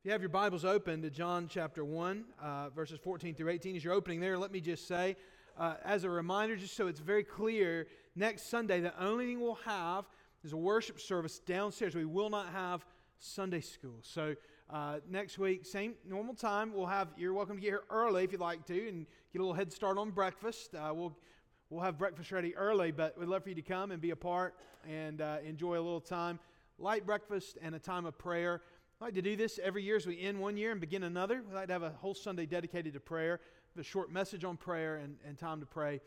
If you have your Bibles open to John chapter 1, uh, verses 14 through 18, as you're opening there, let me just say, uh, as a reminder, just so it's very clear, next Sunday, the only thing we'll have is a worship service downstairs. We will not have Sunday school. So uh, next week, same normal time, we'll have, you're welcome to get here early if you'd like to and get a little head start on breakfast. Uh, we'll, we'll have breakfast ready early, but we'd love for you to come and be a part and uh, enjoy a little time. Light breakfast and a time of prayer. I like to do this every year as we end one year and begin another. We like to have a whole Sunday dedicated to prayer, a short message on prayer and, and time to pray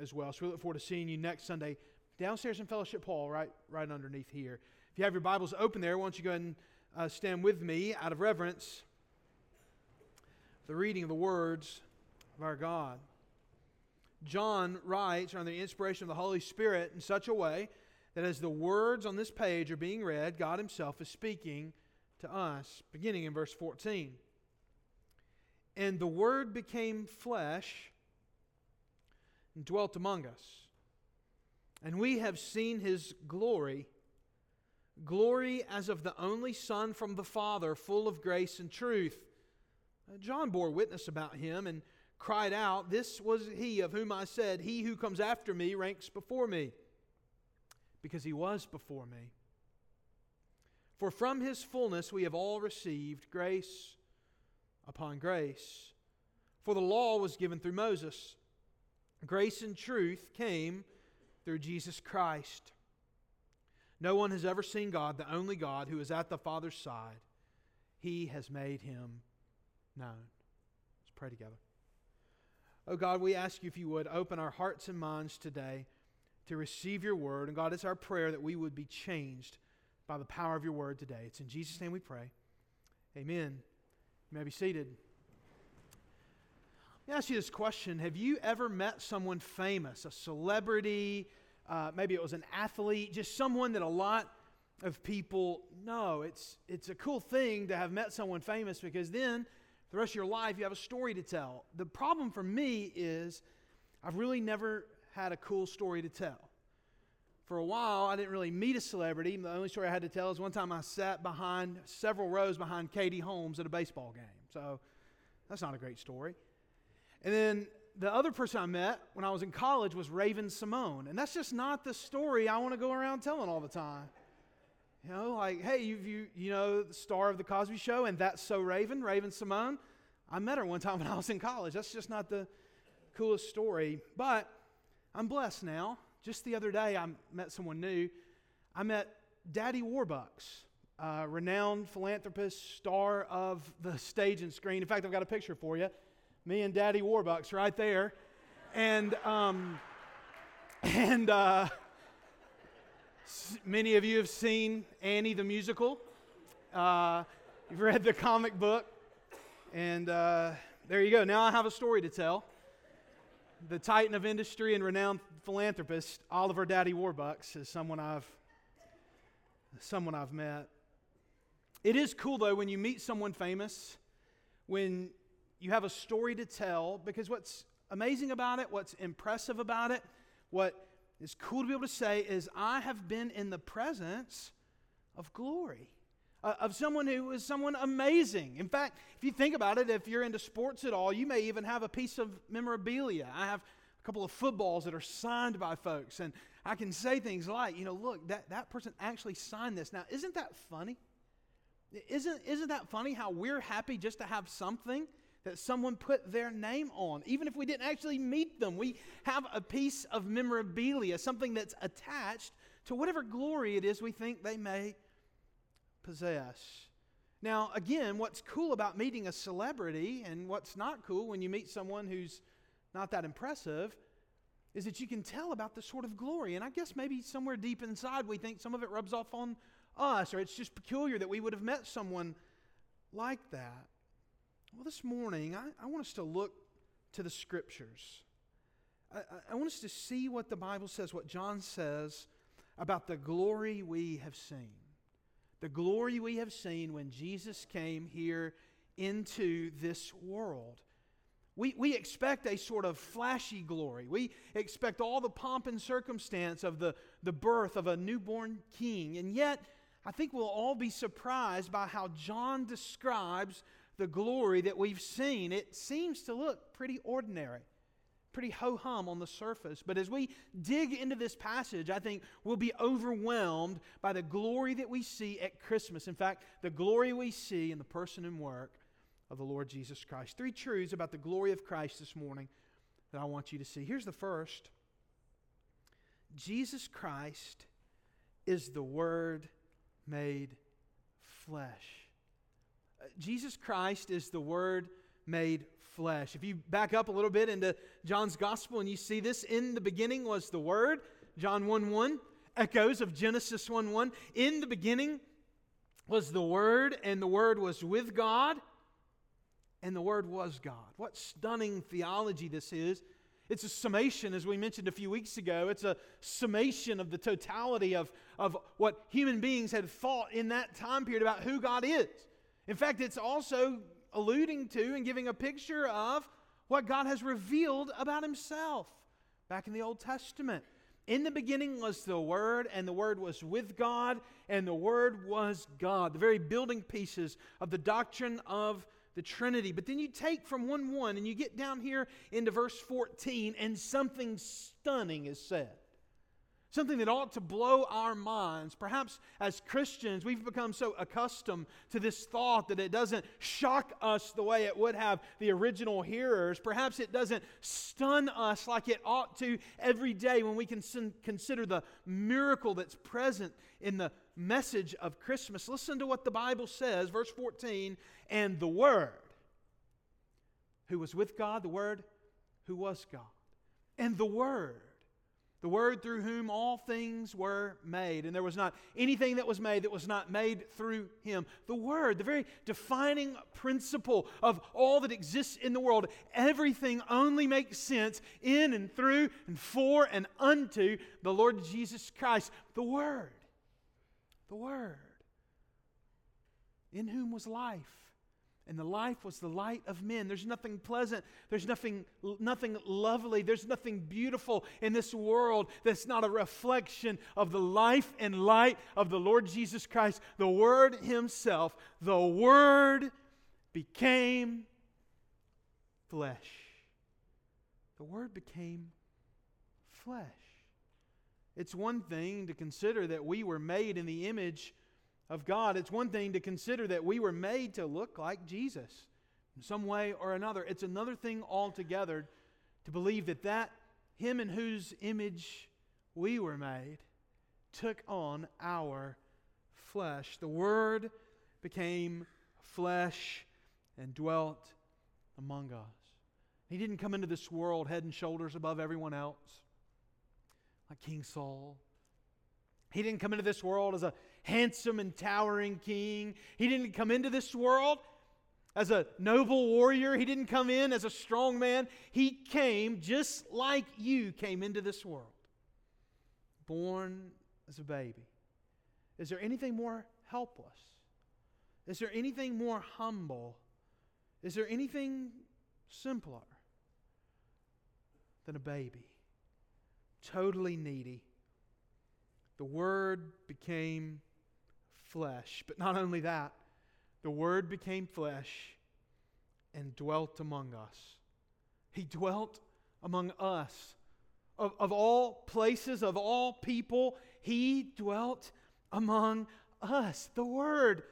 as well. So we look forward to seeing you next Sunday downstairs in Fellowship Hall, right, right underneath here. If you have your Bibles open there, why don't you go ahead and uh, stand with me out of reverence the reading of the words of our God. John writes under the inspiration of the Holy Spirit in such a way that as the words on this page are being read, God Himself is speaking to us, beginning in verse 14. And the Word became flesh and dwelt among us. And we have seen his glory, glory as of the only Son from the Father, full of grace and truth. Uh, John bore witness about him and cried out, This was he of whom I said, He who comes after me ranks before me, because he was before me. For from his fullness we have all received grace upon grace. For the law was given through Moses, grace and truth came through Jesus Christ. No one has ever seen God, the only God who is at the Father's side. He has made him known. Let's pray together. Oh God, we ask you if you would open our hearts and minds today to receive your word. And God, it's our prayer that we would be changed by the power of your word today. It's in Jesus' name we pray. Amen. You may be seated. Let me ask you this question Have you ever met someone famous, a celebrity? Uh, maybe it was an athlete, just someone that a lot of people know. It's, it's a cool thing to have met someone famous because then the rest of your life you have a story to tell. The problem for me is I've really never had a cool story to tell for a while, I didn't really meet a celebrity. The only story I had to tell is one time I sat behind several rows behind Katie Holmes at a baseball game. So that's not a great story. And then the other person I met when I was in college was Raven-Symoné. And that's just not the story I want to go around telling all the time. You know, like, hey, you, you, you know the star of The Cosby Show, and that's so Raven, Raven-Symoné. I met her one time when I was in college. That's just not the coolest story. But I'm blessed now just the other day, I met someone new. I met Daddy Warbucks, renowned philanthropist, star of the stage and screen. In fact, I've got a picture for you. Me and Daddy Warbucks right there. And, um, and uh, many of you have seen Annie the musical. Uh, you've read the comic book. And uh, there you go. Now I have a story to tell the titan of industry and renowned philanthropist, Oliver Daddy Warbucks, is someone I've someone I've met. It is cool though when you meet someone famous, when you have a story to tell, because what's amazing about it, what's impressive about it, what is cool to be able to say is, I have been in the presence of glory uh, of someone who was someone amazing. In fact, if you think about it, if you're into sports at all, you may even have a piece of memorabilia. I have couple of footballs that are signed by folks, and I can say things like, you know, look, that, that person actually signed this. Now, isn't that funny? Isn't, isn't that funny how we're happy just to have something that someone put their name on? Even if we didn't actually meet them, we have a piece of memorabilia, something that's attached to whatever glory it is we think they may possess. Now, again, what's cool about meeting a celebrity and what's not cool when you meet someone who's not that impressive is that you can tell about the sort of glory. And I guess maybe somewhere deep inside we think some of it rubs off on us or it's just peculiar that we would have met someone like that. Well, this morning, I, I want us to look to the scriptures. I, I want us to see what the Bible says, what John says about the glory we have seen the glory we have seen when Jesus came here into this world. We, we expect a sort of flashy glory. We expect all the pomp and circumstance of the, the birth of a newborn king. And yet, I think we'll all be surprised by how John describes the glory that we've seen. It seems to look pretty ordinary, pretty ho hum on the surface. But as we dig into this passage, I think we'll be overwhelmed by the glory that we see at Christmas. In fact, the glory we see in the person and work of the Lord Jesus Christ. Three truths about the glory of Christ this morning that I want you to see. Here's the first Jesus Christ is the Word made flesh. Uh, Jesus Christ is the Word made flesh. If you back up a little bit into John's Gospel and you see this, in the beginning was the Word, John 1 1, echoes of Genesis 1 1. In the beginning was the Word, and the Word was with God, and the Word was God. What stunning theology this is. It's a summation, as we mentioned a few weeks ago. It's a summation of the totality of, of what human beings had thought in that time period about who God is. In fact, it's also alluding to and giving a picture of what God has revealed about Himself back in the Old Testament. In the beginning was the Word, and the Word was with God, and the Word was God. The very building pieces of the doctrine of the Trinity. But then you take from 1 1 and you get down here into verse 14, and something stunning is said. Something that ought to blow our minds. Perhaps as Christians, we've become so accustomed to this thought that it doesn't shock us the way it would have the original hearers. Perhaps it doesn't stun us like it ought to every day when we can consider the miracle that's present in the message of Christmas. Listen to what the Bible says, verse 14, and the Word, who was with God, the Word who was God, and the Word the Word through whom all things were made. And there was not anything that was made that was not made through Him. The Word, the very defining principle of all that exists in the world. Everything only makes sense in and through and for and unto the Lord Jesus Christ. The Word. The Word. In whom was life and the life was the light of men. There's nothing pleasant, there's nothing, nothing lovely, there's nothing beautiful in this world that's not a reflection of the life and light of the Lord Jesus Christ, the Word Himself. The Word became flesh. The Word became flesh. It's one thing to consider that we were made in the image of God, it's one thing to consider that we were made to look like Jesus in some way or another. It's another thing altogether to believe that that him in whose image we were made took on our flesh. The word became flesh and dwelt among us. He didn't come into this world head and shoulders above everyone else, like King Saul. He didn't come into this world as a handsome and towering king. He didn't come into this world as a noble warrior. He didn't come in as a strong man. He came just like you came into this world, born as a baby. Is there anything more helpless? Is there anything more humble? Is there anything simpler than a baby? Totally needy. The Word became flesh. But not only that, the Word became flesh and dwelt among us. He dwelt among us. Of, of all places, of all people, He dwelt among us. The Word,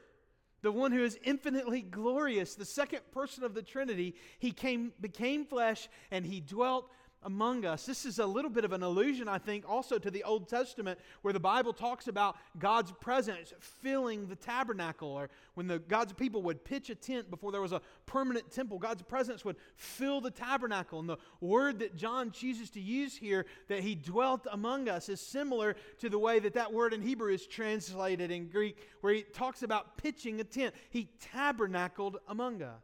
the one who is infinitely glorious, the second person of the Trinity, He came, became flesh and He dwelt among us. This is a little bit of an allusion, I think, also to the Old Testament, where the Bible talks about God's presence filling the tabernacle, or when the God's people would pitch a tent before there was a permanent temple, God's presence would fill the tabernacle. And the word that John chooses to use here, that he dwelt among us, is similar to the way that that word in Hebrew is translated in Greek, where he talks about pitching a tent. He tabernacled among us.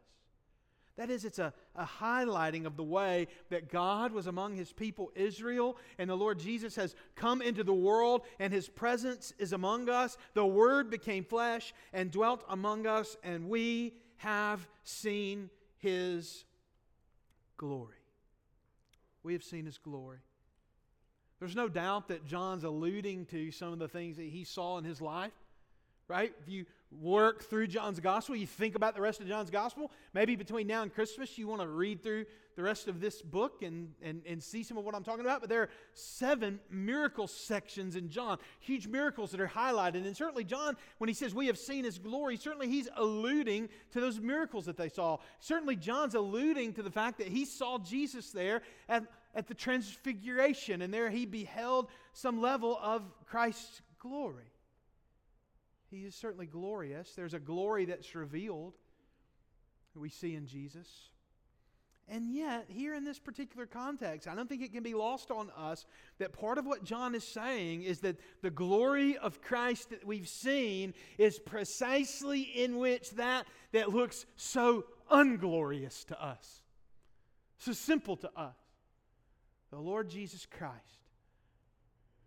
That is, it's a, a highlighting of the way that God was among his people Israel, and the Lord Jesus has come into the world, and his presence is among us. The Word became flesh and dwelt among us, and we have seen his glory. We have seen his glory. There's no doubt that John's alluding to some of the things that he saw in his life right? If you work through John's gospel, you think about the rest of John's gospel, maybe between now and Christmas, you want to read through the rest of this book and, and, and see some of what I'm talking about. But there are seven miracle sections in John, huge miracles that are highlighted. And certainly, John, when he says we have seen his glory, certainly he's alluding to those miracles that they saw. Certainly, John's alluding to the fact that he saw Jesus there at, at the transfiguration, and there he beheld some level of Christ's glory. He is certainly glorious. There's a glory that's revealed that we see in Jesus. And yet, here in this particular context, I don't think it can be lost on us that part of what John is saying is that the glory of Christ that we've seen is precisely in which that that looks so unglorious to us, so simple to us. The Lord Jesus Christ,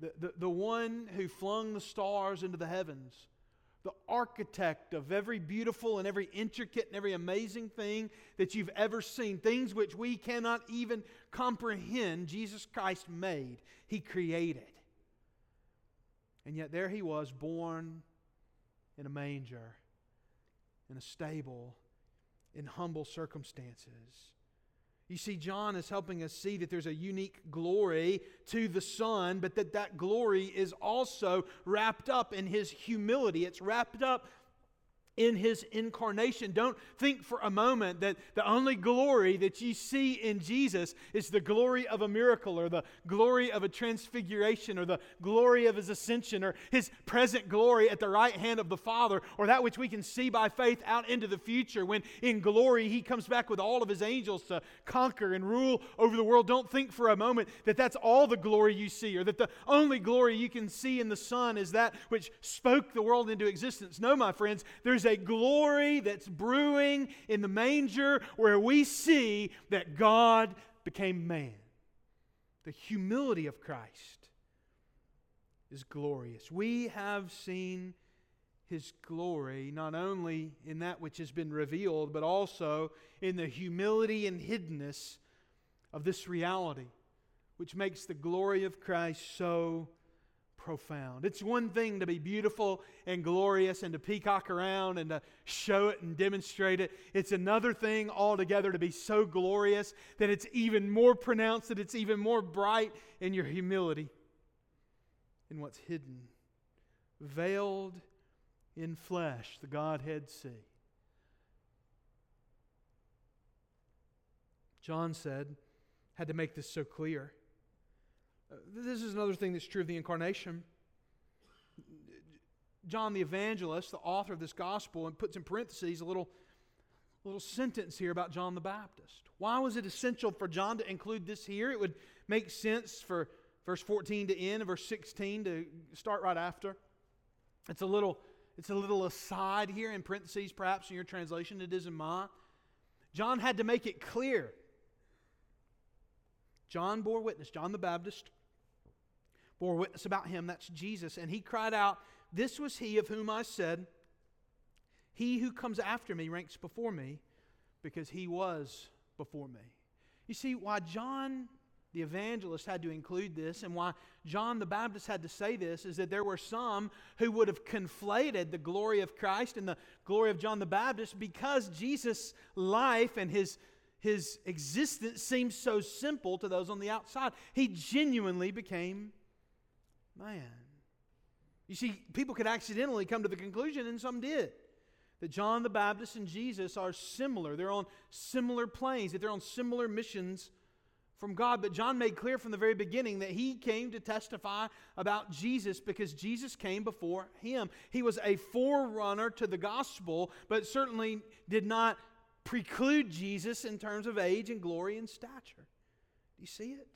the, the, the one who flung the stars into the heavens the architect of every beautiful and every intricate and every amazing thing that you've ever seen, things which we cannot even comprehend, Jesus Christ made. He created. And yet there he was, born in a manger, in a stable, in humble circumstances. You see, John is helping us see that there's a unique glory to the Son, but that that glory is also wrapped up in his humility. It's wrapped up in his incarnation. Don't think for a moment that the only glory that you see in Jesus is the glory of a miracle or the glory of a transfiguration or the glory of his ascension or his present glory at the right hand of the Father or that which we can see by faith out into the future when in glory he comes back with all of his angels to conquer and rule over the world. Don't think for a moment that that's all the glory you see or that the only glory you can see in the Son is that which spoke the world into existence. No, my friends, there's a glory that's brewing in the manger where we see that God became man. The humility of Christ is glorious. We have seen his glory not only in that which has been revealed, but also in the humility and hiddenness of this reality, which makes the glory of Christ so profound. It's one thing to be beautiful and glorious and to peacock around and to show it and demonstrate it. It's another thing altogether to be so glorious that it's even more pronounced, that it's even more bright in your humility, in what's hidden, veiled in flesh, the Godhead see. John said, had to make this so clear. This is another thing that's true of the incarnation. John the evangelist, the author of this gospel, and puts in parentheses a little, little sentence here about John the Baptist. Why was it essential for John to include this here? It would make sense for verse 14 to end and verse 16 to start right after. It's a little, it's a little aside here in parentheses, perhaps in your translation, it is in mine. John had to make it clear. John bore witness, John the Baptist bore witness about him, that's Jesus, and he cried out, This was he of whom I said, He who comes after me ranks before me, because he was before me. You see, why John the evangelist had to include this and why John the Baptist had to say this is that there were some who would have conflated the glory of Christ and the glory of John the Baptist because Jesus' life and his, his existence seemed so simple to those on the outside. He genuinely became man. You see, people could accidentally come to the conclusion, and some did, that John the Baptist and Jesus are similar. They're on similar planes, that they're on similar missions from God. But John made clear from the very beginning that he came to testify about Jesus because Jesus came before him. He was a forerunner to the gospel, but certainly did not preclude Jesus in terms of age and glory and stature. Do you see it?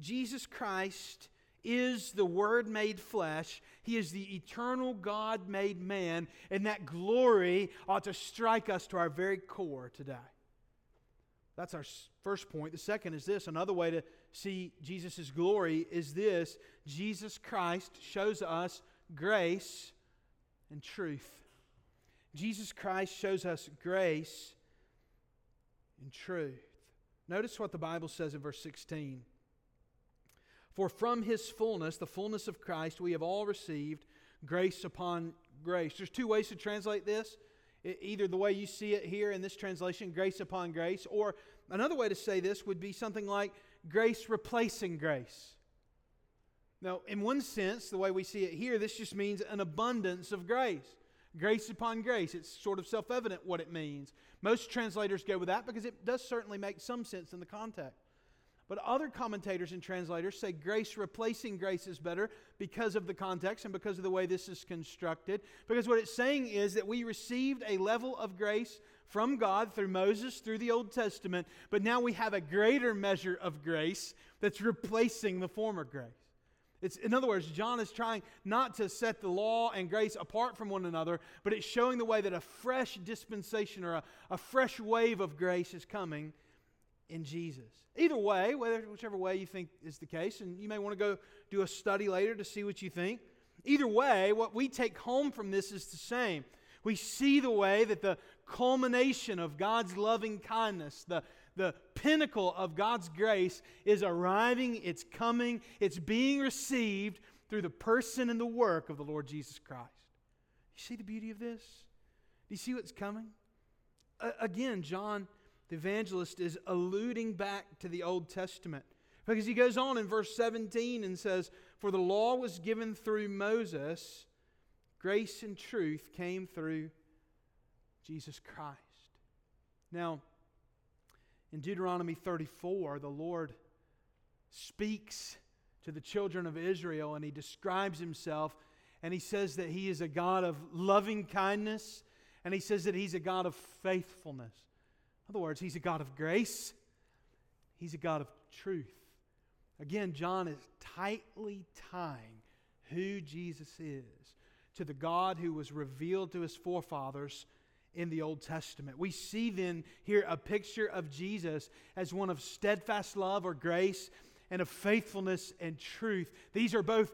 Jesus Christ is the Word made flesh. He is the eternal God made man, and that glory ought to strike us to our very core today. That's our first point. The second is this another way to see Jesus' glory is this Jesus Christ shows us grace and truth. Jesus Christ shows us grace and truth. Notice what the Bible says in verse 16. For from his fullness, the fullness of Christ, we have all received grace upon grace. There's two ways to translate this. Either the way you see it here in this translation, grace upon grace, or another way to say this would be something like grace replacing grace. Now, in one sense, the way we see it here, this just means an abundance of grace. Grace upon grace. It's sort of self evident what it means. Most translators go with that because it does certainly make some sense in the context. But other commentators and translators say grace replacing grace is better because of the context and because of the way this is constructed. Because what it's saying is that we received a level of grace from God through Moses, through the Old Testament, but now we have a greater measure of grace that's replacing the former grace. It's, in other words, John is trying not to set the law and grace apart from one another, but it's showing the way that a fresh dispensation or a, a fresh wave of grace is coming in Jesus. Either way, whether, whichever way you think is the case, and you may want to go do a study later to see what you think. Either way, what we take home from this is the same. We see the way that the culmination of God's loving kindness, the, the pinnacle of God's grace is arriving, it's coming, it's being received through the person and the work of the Lord Jesus Christ. You see the beauty of this? Do you see what's coming? Uh, again, John the evangelist is alluding back to the Old Testament because he goes on in verse 17 and says, For the law was given through Moses, grace and truth came through Jesus Christ. Now, in Deuteronomy 34, the Lord speaks to the children of Israel and he describes himself and he says that he is a God of loving kindness and he says that he's a God of faithfulness. Other words, he's a God of grace, he's a God of truth. Again, John is tightly tying who Jesus is to the God who was revealed to his forefathers in the Old Testament. We see then here a picture of Jesus as one of steadfast love or grace and of faithfulness and truth. These are both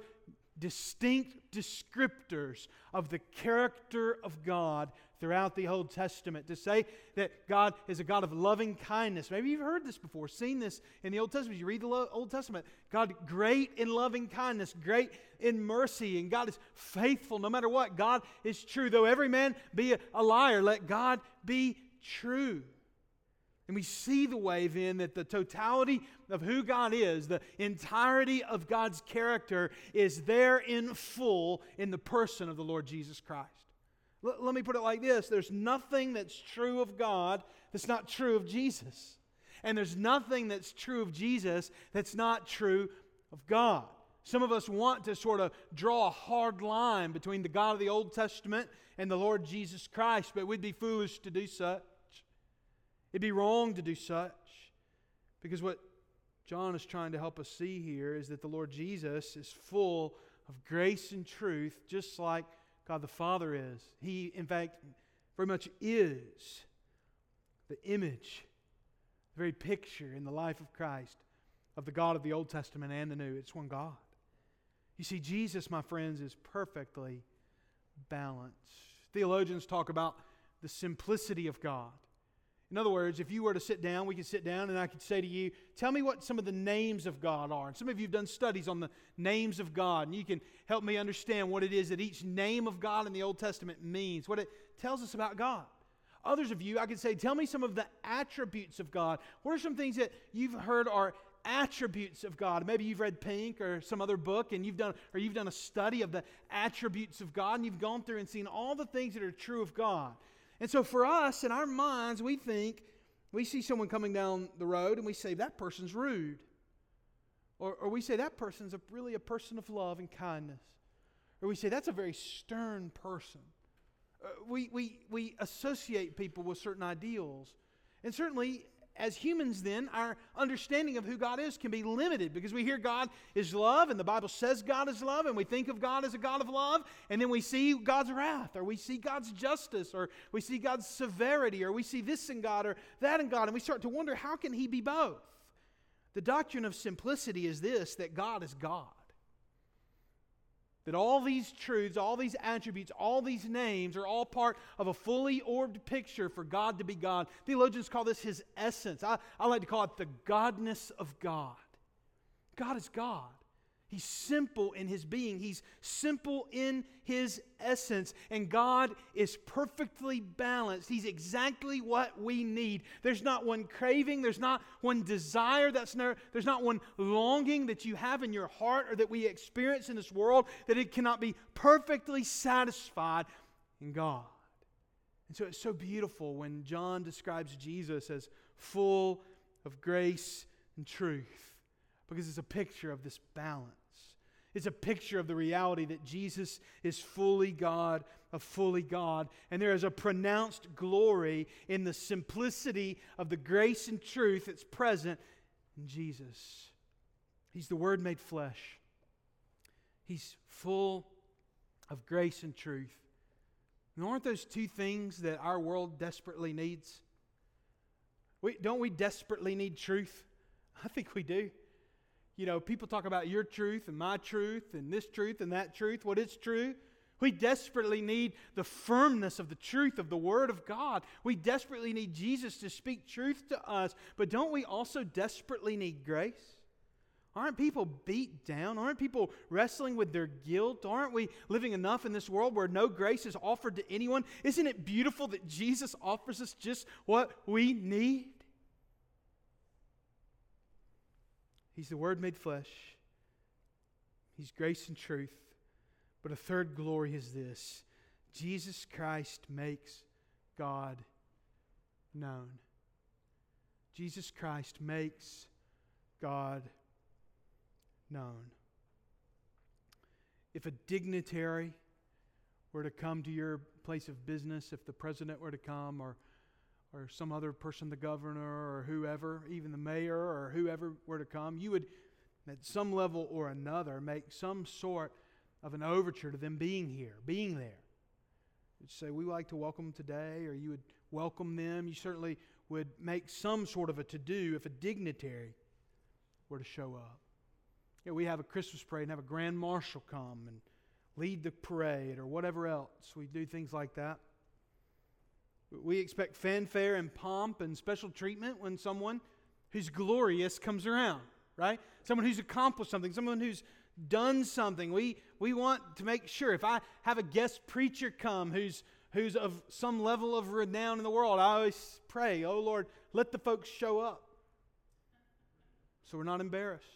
distinct descriptors of the character of God throughout the Old Testament. To say that God is a God of loving kindness. Maybe you've heard this before, seen this in the Old Testament. You read the Old Testament. God, great in loving kindness, great in mercy, and God is faithful no matter what. God is true. Though every man be a liar, let God be true. And we see the way then that the totality of who God is, the entirety of God's character, is there in full in the person of the Lord Jesus Christ. L- let me put it like this there's nothing that's true of God that's not true of Jesus. And there's nothing that's true of Jesus that's not true of God. Some of us want to sort of draw a hard line between the God of the Old Testament and the Lord Jesus Christ, but we'd be foolish to do such. It'd be wrong to do such. Because what John is trying to help us see here is that the Lord Jesus is full of grace and truth, just like God the Father is. He, in fact, very much is the image, the very picture in the life of Christ of the God of the Old Testament and the New. It's one God. You see, Jesus, my friends, is perfectly balanced. Theologians talk about the simplicity of God. In other words, if you were to sit down, we could sit down and I could say to you, Tell me what some of the names of God are. And some of you have done studies on the names of God, and you can help me understand what it is that each name of God in the Old Testament means, what it tells us about God. Others of you, I could say, Tell me some of the attributes of God. What are some things that you've heard are attributes of God. Maybe you've read Pink or some other book and you've done or you've done a study of the attributes of God and you've gone through and seen all the things that are true of God. And so for us, in our minds, we think, we see someone coming down the road and we say, that person's rude. Or, or we say, that person's a, really a person of love and kindness. Or we say, that's a very stern person. Uh, we, we, we associate people with certain ideals. And certainly, as humans, then, our understanding of who God is can be limited because we hear God is love, and the Bible says God is love, and we think of God as a God of love, and then we see God's wrath, or we see God's justice, or we see God's severity, or we see this in God or that in God, and we start to wonder how can He be both? The doctrine of simplicity is this that God is God. That all these truths, all these attributes, all these names are all part of a fully orbed picture for God to be God. Theologians call this his essence. I, I like to call it the godness of God. God is God. He's simple in his being. He's simple in his essence. And God is perfectly balanced. He's exactly what we need. There's not one craving, there's not one desire, that's no, there's not one longing that you have in your heart or that we experience in this world that it cannot be perfectly satisfied in God. And so it's so beautiful when John describes Jesus as full of grace and truth because it's a picture of this balance. It's a picture of the reality that Jesus is fully God, of fully God, and there is a pronounced glory in the simplicity of the grace and truth that's present in Jesus. He's the Word made flesh, He's full of grace and truth. And aren't those two things that our world desperately needs? We, don't we desperately need truth? I think we do. You know, people talk about your truth and my truth and this truth and that truth, what is true. We desperately need the firmness of the truth of the Word of God. We desperately need Jesus to speak truth to us. But don't we also desperately need grace? Aren't people beat down? Aren't people wrestling with their guilt? Aren't we living enough in this world where no grace is offered to anyone? Isn't it beautiful that Jesus offers us just what we need? He's the Word made flesh. He's grace and truth. But a third glory is this Jesus Christ makes God known. Jesus Christ makes God known. If a dignitary were to come to your place of business, if the president were to come, or or some other person, the governor or whoever, even the mayor or whoever were to come, you would, at some level or another, make some sort of an overture to them being here, being there. You'd say, We like to welcome them today, or you would welcome them. You certainly would make some sort of a to do if a dignitary were to show up. Yeah, we have a Christmas parade and have a grand marshal come and lead the parade or whatever else. We do things like that. We expect fanfare and pomp and special treatment when someone who's glorious comes around, right? Someone who's accomplished something, someone who's done something. We, we want to make sure if I have a guest preacher come who's, who's of some level of renown in the world, I always pray, oh Lord, let the folks show up so we're not embarrassed.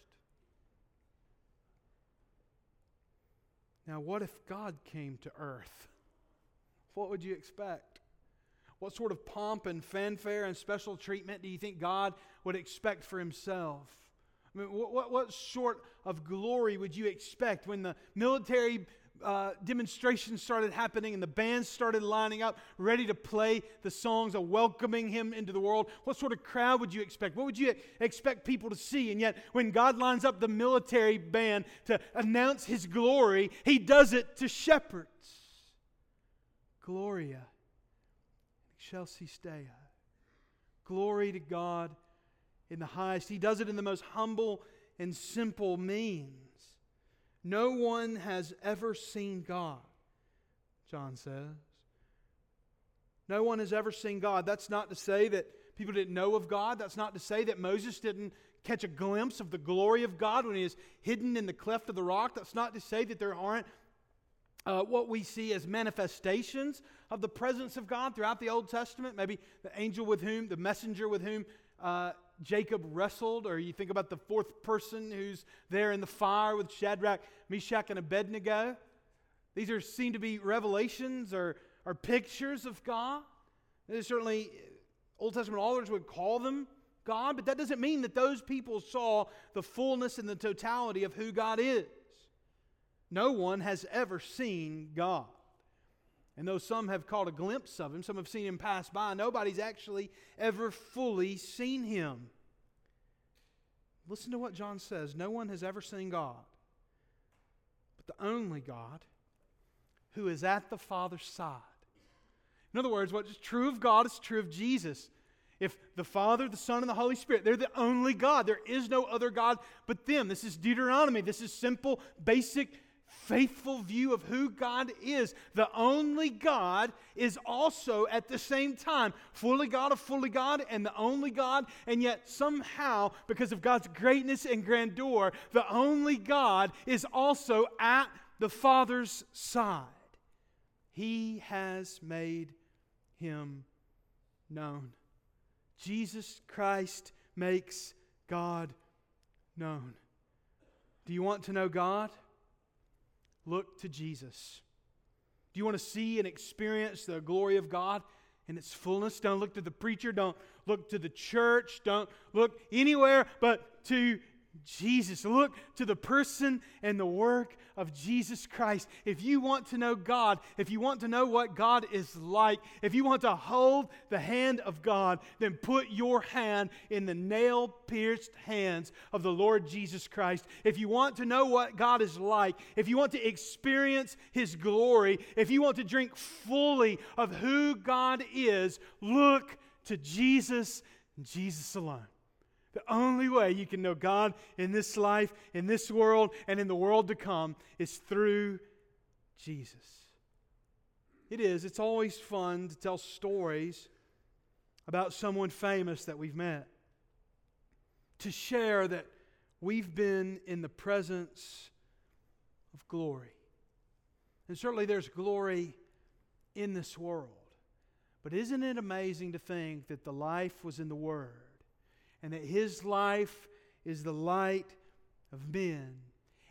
Now, what if God came to earth? What would you expect? What sort of pomp and fanfare and special treatment do you think God would expect for himself? I mean, what, what, what sort of glory would you expect when the military uh, demonstrations started happening and the bands started lining up, ready to play the songs of welcoming him into the world? What sort of crowd would you expect? What would you expect people to see? And yet, when God lines up the military band to announce his glory, he does it to shepherds. Gloria Deo. Glory to God in the highest. He does it in the most humble and simple means. No one has ever seen God, John says. No one has ever seen God. That's not to say that people didn't know of God. That's not to say that Moses didn't catch a glimpse of the glory of God when he is hidden in the cleft of the rock. That's not to say that there aren't uh, what we see as manifestations of the presence of God throughout the Old Testament. Maybe the angel with whom, the messenger with whom uh, Jacob wrestled, or you think about the fourth person who's there in the fire with Shadrach, Meshach, and Abednego. These are seen to be revelations or, or pictures of God. There's certainly Old Testament authors would call them God, but that doesn't mean that those people saw the fullness and the totality of who God is. No one has ever seen God. And though some have caught a glimpse of him, some have seen him pass by, nobody's actually ever fully seen him. Listen to what John says no one has ever seen God, but the only God who is at the Father's side. In other words, what's true of God is true of Jesus. If the Father, the Son, and the Holy Spirit, they're the only God. There is no other God but them. This is Deuteronomy. This is simple, basic faithful view of who God is. The only God is also at the same time fully God of fully God and the only God, and yet somehow, because of God's greatness and grandeur, the only God is also at the Father's side. He has made him known. Jesus Christ makes God known. Do you want to know God? Look to Jesus. Do you want to see and experience the glory of God in its fullness? Don't look to the preacher. Don't look to the church. Don't look anywhere but to Jesus. Look to the person and the work of Jesus Christ. If you want to know God, if you want to know what God is like, if you want to hold the hand of God, then put your hand in the nail pierced hands of the Lord Jesus Christ. If you want to know what God is like, if you want to experience His glory, if you want to drink fully of who God is, look to Jesus Jesus alone. The only way you can know God in this life, in this world, and in the world to come is through Jesus. It is. It's always fun to tell stories about someone famous that we've met, to share that we've been in the presence of glory. And certainly there's glory in this world. But isn't it amazing to think that the life was in the Word? And that his life is the light of men,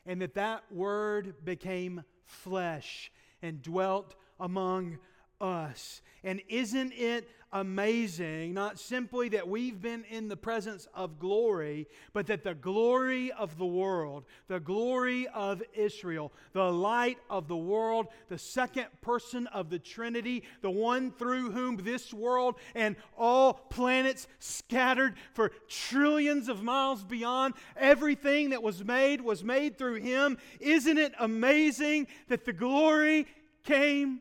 and that that word became flesh and dwelt among us. And isn't it amazing, not simply that we've been in the presence of glory, but that the glory of the world, the glory of Israel, the light of the world, the second person of the Trinity, the one through whom this world and all planets scattered for trillions of miles beyond, everything that was made was made through him. Isn't it amazing that the glory came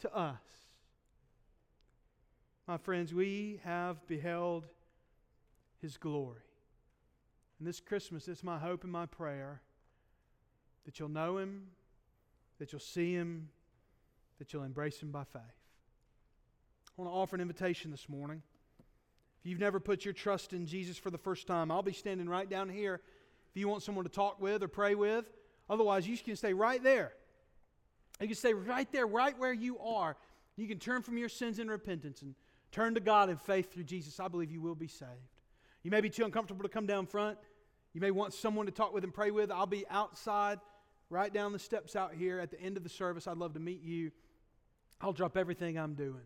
to us? My friends, we have beheld his glory. And this Christmas, it's my hope and my prayer that you'll know him, that you'll see him, that you'll embrace him by faith. I want to offer an invitation this morning. If you've never put your trust in Jesus for the first time, I'll be standing right down here if you want someone to talk with or pray with. Otherwise, you can stay right there. You can stay right there, right where you are. You can turn from your sins in repentance and Turn to God in faith through Jesus. I believe you will be saved. You may be too uncomfortable to come down front. You may want someone to talk with and pray with. I'll be outside, right down the steps out here at the end of the service. I'd love to meet you. I'll drop everything I'm doing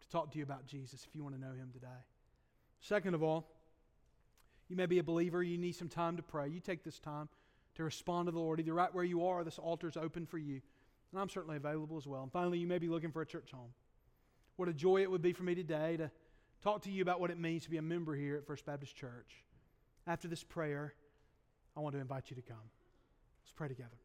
to talk to you about Jesus if you want to know him today. Second of all, you may be a believer, you need some time to pray. You take this time to respond to the Lord, either right where you are, this altar is open for you. And I'm certainly available as well. And finally, you may be looking for a church home. What a joy it would be for me today to talk to you about what it means to be a member here at First Baptist Church. After this prayer, I want to invite you to come. Let's pray together.